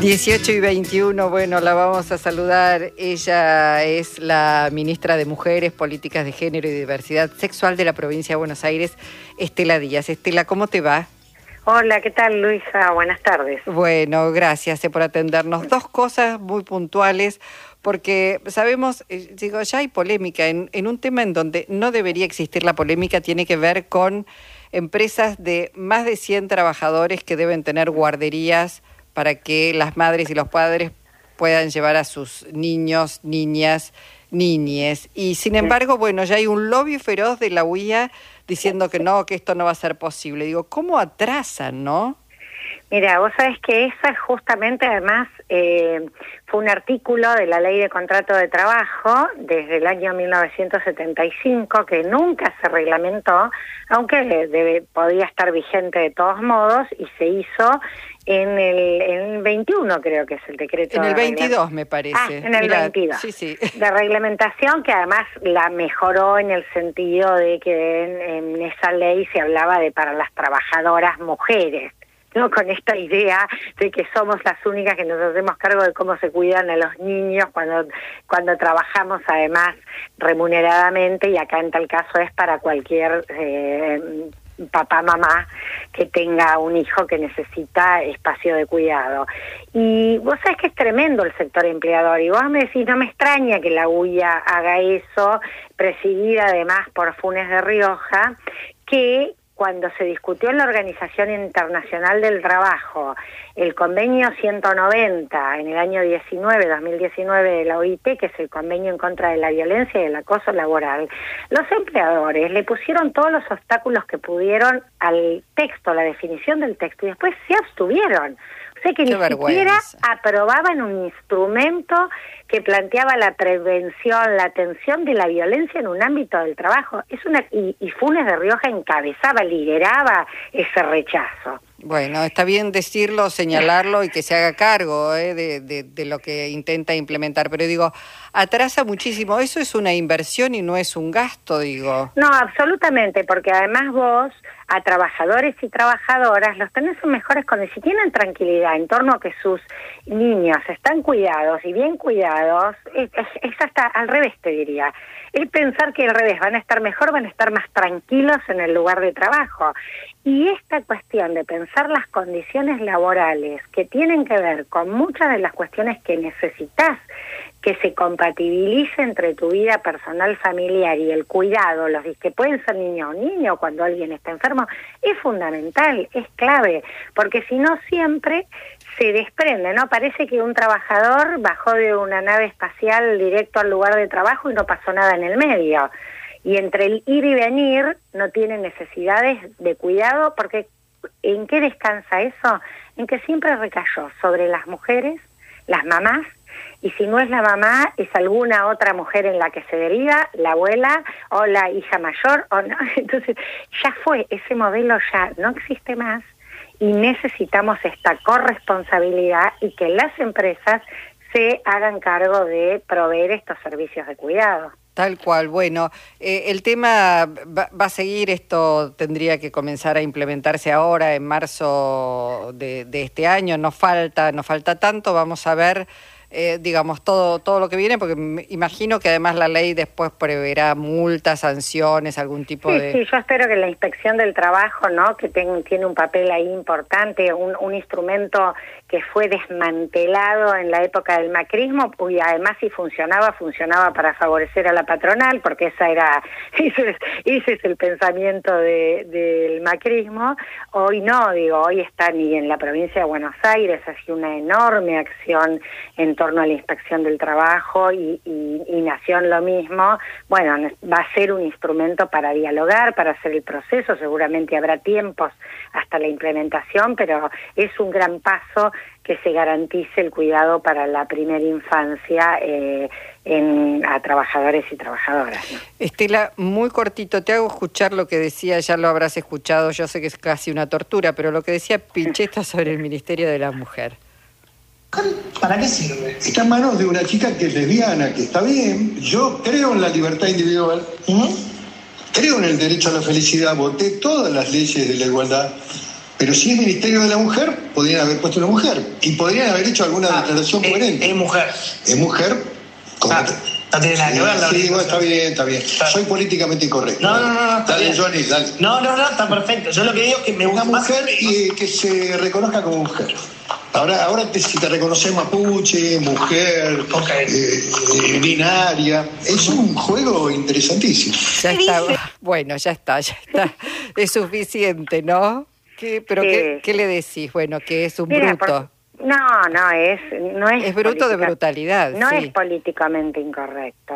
18 y 21, bueno, la vamos a saludar. Ella es la ministra de Mujeres, Políticas de Género y Diversidad Sexual de la provincia de Buenos Aires, Estela Díaz. Estela, ¿cómo te va? Hola, ¿qué tal Luisa? Buenas tardes. Bueno, gracias eh, por atendernos. Dos cosas muy puntuales, porque sabemos, eh, digo, ya hay polémica en, en un tema en donde no debería existir la polémica, tiene que ver con empresas de más de 100 trabajadores que deben tener guarderías para que las madres y los padres puedan llevar a sus niños, niñas, niñes. Y sin embargo, bueno, ya hay un lobby feroz de la UIA diciendo que no, que esto no va a ser posible. Digo, ¿cómo atrasan, no? Mira, vos sabés que esa justamente además eh, fue un artículo de la Ley de Contrato de Trabajo desde el año 1975 que nunca se reglamentó, aunque debe, podía estar vigente de todos modos y se hizo en el, en el 21 creo que es el decreto. En el 22 me parece. Ah, en el 22. Sí, sí. De reglamentación que además la mejoró en el sentido de que en, en esa ley se hablaba de para las trabajadoras mujeres. ¿no? con esta idea de que somos las únicas que nos hacemos cargo de cómo se cuidan a los niños cuando cuando trabajamos además remuneradamente y acá en tal caso es para cualquier eh, papá, mamá que tenga un hijo que necesita espacio de cuidado. Y vos sabés que es tremendo el sector empleador y vos me decís, no me extraña que la UIA haga eso, presidida además por Funes de Rioja, que cuando se discutió en la Organización Internacional del Trabajo el convenio 190 en el año 19, 2019 de la OIT, que es el convenio en contra de la violencia y el acoso laboral, los empleadores le pusieron todos los obstáculos que pudieron al texto, la definición del texto, y después se abstuvieron. Sea que ni siquiera aprobaban un instrumento que planteaba la prevención, la atención de la violencia en un ámbito del trabajo. Es una y, y Funes de Rioja encabezaba, lideraba ese rechazo. Bueno, está bien decirlo, señalarlo y que se haga cargo ¿eh? de, lo que intenta implementar, pero digo, atrasa muchísimo. Eso es una inversión y no es un gasto, digo. No, absolutamente, porque además vos a trabajadores y trabajadoras los tenés en mejores condiciones. Si tienen tranquilidad en torno a que sus niños están cuidados y bien cuidados, es, es hasta al revés, te diría. El pensar que al revés van a estar mejor, van a estar más tranquilos en el lugar de trabajo. Y esta cuestión de pensar las condiciones laborales que tienen que ver con muchas de las cuestiones que necesitas que se compatibilice entre tu vida personal familiar y el cuidado, los que pueden ser niño o niño cuando alguien está enfermo, es fundamental, es clave, porque si no siempre se desprende, ¿no? Parece que un trabajador bajó de una nave espacial directo al lugar de trabajo y no pasó nada en el medio. Y entre el ir y venir no tiene necesidades de cuidado porque ¿en qué descansa eso? En que siempre recayó sobre las mujeres, las mamás y si no es la mamá, es alguna otra mujer en la que se deriva, la abuela o la hija mayor, o no. Entonces, ya fue, ese modelo ya no existe más y necesitamos esta corresponsabilidad y que las empresas se hagan cargo de proveer estos servicios de cuidado. Tal cual. Bueno, eh, el tema va, a seguir, esto tendría que comenzar a implementarse ahora, en marzo de, de este año, no falta, no falta tanto, vamos a ver eh, digamos, todo, todo lo que viene, porque me imagino que además la ley después preverá multas, sanciones, algún tipo sí, de... Sí, yo espero que la inspección del trabajo, ¿no? que ten, tiene un papel ahí importante, un, un instrumento que fue desmantelado en la época del macrismo y además si funcionaba, funcionaba para favorecer a la patronal, porque esa era ese es, ese es el pensamiento de, del macrismo. Hoy no, digo, hoy está ni en la provincia de Buenos Aires, ha sido una enorme acción en torno a la inspección del trabajo y, y, y Nación lo mismo. Bueno, va a ser un instrumento para dialogar, para hacer el proceso, seguramente habrá tiempos hasta la implementación, pero es un gran paso que se garantice el cuidado para la primera infancia eh, en, a trabajadores y trabajadoras. ¿no? Estela, muy cortito, te hago escuchar lo que decía, ya lo habrás escuchado, yo sé que es casi una tortura, pero lo que decía Pincheta sobre el Ministerio de la Mujer. ¿Para qué sirve? Está en manos de una chica que es lesbiana, que está bien. Yo creo en la libertad individual, ¿Mm? creo en el derecho a la felicidad, voté todas las leyes de la igualdad Pero si es Ministerio de la Mujer, podrían haber puesto una mujer. Y podrían haber hecho alguna Ah, declaración es- coherente. Es mujer. Es mujer. con- Ah, no tiene nada que ver la Sí, bueno, orientación. está bien, está bien. Está- Soy políticamente incorrecto. No, no, no, no, está Dale, bien. Johnny, dale. No, no, no, está perfecto. Yo lo que digo es que me Una gusta más- mujer y que se reconozca como mujer. Ahora, ahora te- si te reconoces mapuche, mujer, eh, eh, binaria, es un juego interesantísimo. Ya está. Bueno, ya está, ya está. Es suficiente, ¿no? ¿Qué, ¿Pero Sí. ¿qué, qué le decís? Bueno, que es un Mira, bruto. por- no, no es, no es. Es bruto de brutalidad, No sí. es políticamente incorrecto.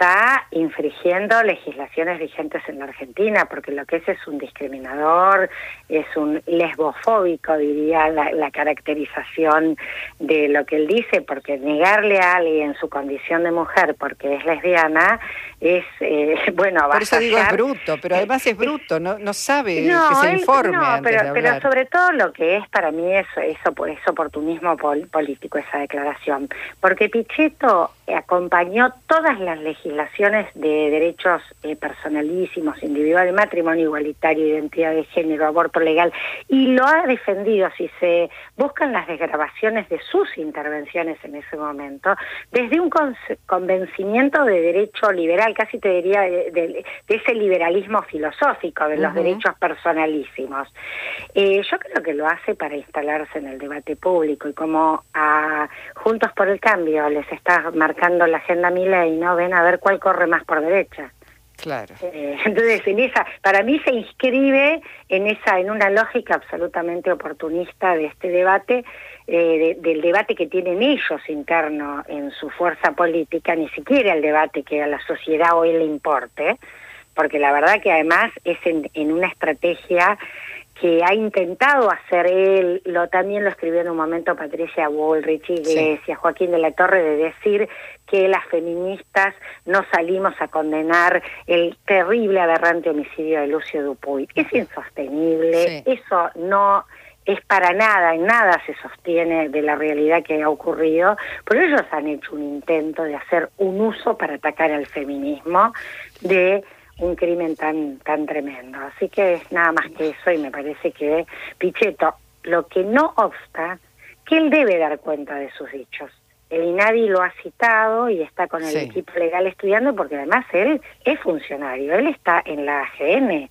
Está infringiendo legislaciones vigentes en la Argentina, porque lo que es es un discriminador, es un lesbofóbico, diría la, la caracterización de lo que él dice, porque negarle a alguien su condición de mujer porque es lesbiana es, eh, bueno, Por eso digo es bruto, pero además es bruto, no, no sabe no, que se él- informe no, antes pero, de pero sobre todo lo que es para mí eso, eso es oportunismo pol- político esa declaración, porque Pichetto acompañó todas las legislaciones de derechos eh, personalísimos, individual, matrimonio igualitario, identidad de género, aborto legal, y lo ha defendido, si se buscan las desgrabaciones de sus intervenciones en ese momento, desde un convencimiento de derecho liberal, casi te diría de, de- de ese liberalismo filosófico, de los derechos personalísimos. Eh, yo creo que lo hace para instalarse en el debate público y como a Juntos por el Cambio les está marcando la agenda Milei, ¿no? Ven a ver cuál corre más por derecha. Claro. Eh, entonces, en esa, para mí se inscribe en esa, en una lógica absolutamente oportunista de este debate, eh, de- del debate que tienen ellos interno en su fuerza política, ni siquiera el debate que a la sociedad hoy le importe, porque la verdad que además es en, en una estrategia que ha intentado hacer él, lo también lo escribió en un momento Patricia Bullrich, Iglesias, Joaquín de la Torre, de decir que las feministas no salimos a condenar el terrible, aberrante homicidio de Lucio Dupuy. Es insostenible, Sí. eso no es para nada, en nada se sostiene de la realidad que ha ocurrido, pero ellos han hecho un intento de hacer un uso para atacar al feminismo de un crimen tan tan tremendo. Así que es nada más que eso y me parece que Pichetto, lo que no obsta, que él debe dar cuenta de sus dichos. El INADI lo ha citado y está con el Sí. equipo legal estudiando porque además él es funcionario, él está en la AGN.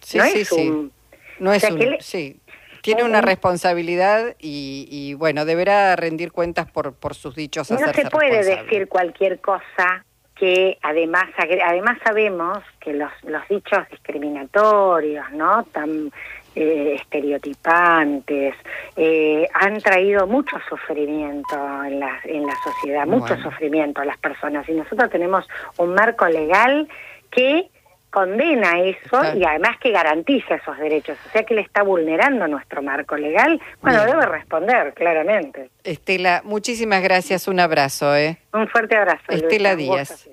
Sí, no sí, es sí. un- No o es sea, un... él- Sí. Tiene un- una un- responsabilidad y, y, bueno, deberá rendir cuentas por, por sus dichos. No se puede responsable. decir cualquier cosa que además además sabemos que los los dichos discriminatorios, ¿no? Tan eh, estereotipantes eh, han traído mucho sufrimiento en la en la sociedad, mucho Bueno. sufrimiento a las personas y nosotros tenemos un marco legal que condena eso y además que garantiza esos derechos, o sea que le está vulnerando nuestro marco legal, bueno, Bien. debe responder claramente. Estela, muchísimas gracias. Un abrazo, ¿eh? Un fuerte abrazo. Estela Díaz.